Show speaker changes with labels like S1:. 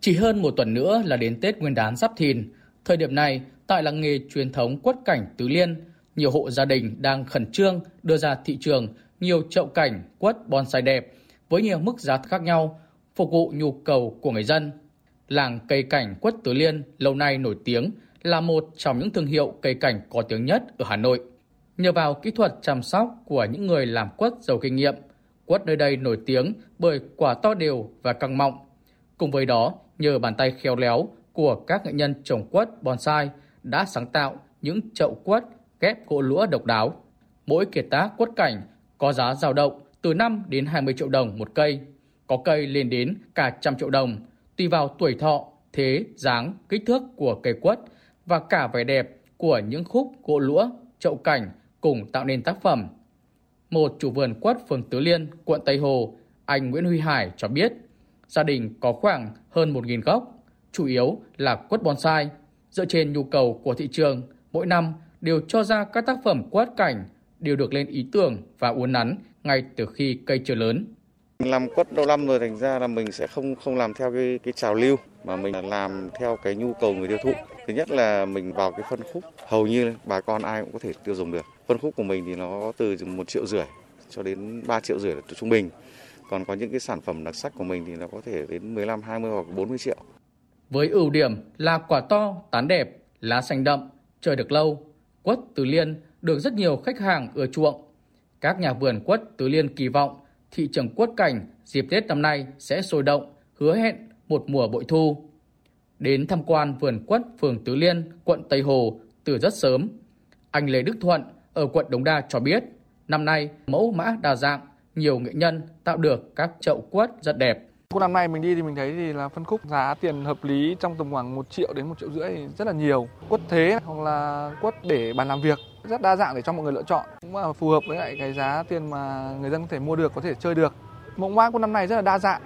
S1: Chỉ hơn một tuần nữa là đến Tết Nguyên đán Giáp Thìn. Thời điểm này, tại làng nghề truyền thống quất cảnh Tứ Liên, nhiều hộ gia đình đang khẩn trương đưa ra thị trường nhiều chậu cảnh quất bonsai đẹp với nhiều mức giá khác nhau, phục vụ nhu cầu của người dân. Làng cây cảnh quất Tứ Liên lâu nay nổi tiếng là một trong những thương hiệu cây cảnh có tiếng nhất ở Hà Nội. Nhờ vào kỹ thuật chăm sóc của những người làm quất giàu kinh nghiệm, quất nơi đây nổi tiếng bởi quả to đều và căng mọng. Cùng với đó, nhờ bàn tay khéo léo của các nghệ nhân trồng quất bonsai đã sáng tạo những chậu quất ghép gỗ lũa độc đáo. Mỗi kiệt tác quất cảnh có giá dao động từ 5 đến 20 triệu đồng một cây, có cây lên đến cả trăm triệu đồng, tùy vào tuổi thọ, thế, dáng, kích thước của cây quất và cả vẻ đẹp của những khúc gỗ lũa, chậu cảnh cùng tạo nên tác phẩm. Một chủ vườn quất phường Tứ Liên, quận Tây Hồ, anh Nguyễn Huy Hải cho biết, gia đình có khoảng hơn 1.000 gốc, chủ yếu là quất bonsai. Dựa trên nhu cầu của thị trường, mỗi năm đều cho ra các tác phẩm quất cảnh đều được lên ý tưởng và uốn nắn ngay từ khi cây chưa lớn.
S2: Mình làm quất lâu năm rồi thành ra là mình sẽ không không làm theo cái cái trào lưu mà mình làm theo cái nhu cầu người tiêu thụ. Thứ nhất là mình vào cái phân khúc hầu như bà con ai cũng có thể tiêu dùng được. Phân khúc của mình thì nó từ một triệu rưỡi cho đến 3 triệu rưỡi là trung bình. Còn có những cái sản phẩm đặc sắc của mình thì nó có thể đến 15, 20 hoặc 40 triệu.
S1: Với ưu điểm là quả to, tán đẹp, lá xanh đậm, chơi được lâu, quất tứ liên được rất nhiều khách hàng ưa chuộng. Các nhà vườn quất Tứ Liên kỳ vọng thị trường quất cảnh dịp Tết năm nay sẽ sôi động, hứa hẹn một mùa bội thu. Đến tham quan vườn quất phường Tứ Liên, quận Tây Hồ từ rất sớm. Anh Lê Đức Thuận ở quận Đống Đa cho biết, năm nay mẫu mã đa dạng, nhiều nghệ nhân tạo được các chậu quất rất đẹp.
S3: Cuộc năm nay mình đi thì mình thấy thì là phân khúc giá tiền hợp lý trong tầm khoảng 1 triệu đến 1 triệu rưỡi rất là nhiều. Quất thế hoặc là quất để bàn làm việc, rất đa dạng để cho mọi người lựa chọn cũng là phù hợp với lại cái giá tiền mà người dân có thể mua được, có thể chơi được mẫu mã của năm nay rất là đa dạng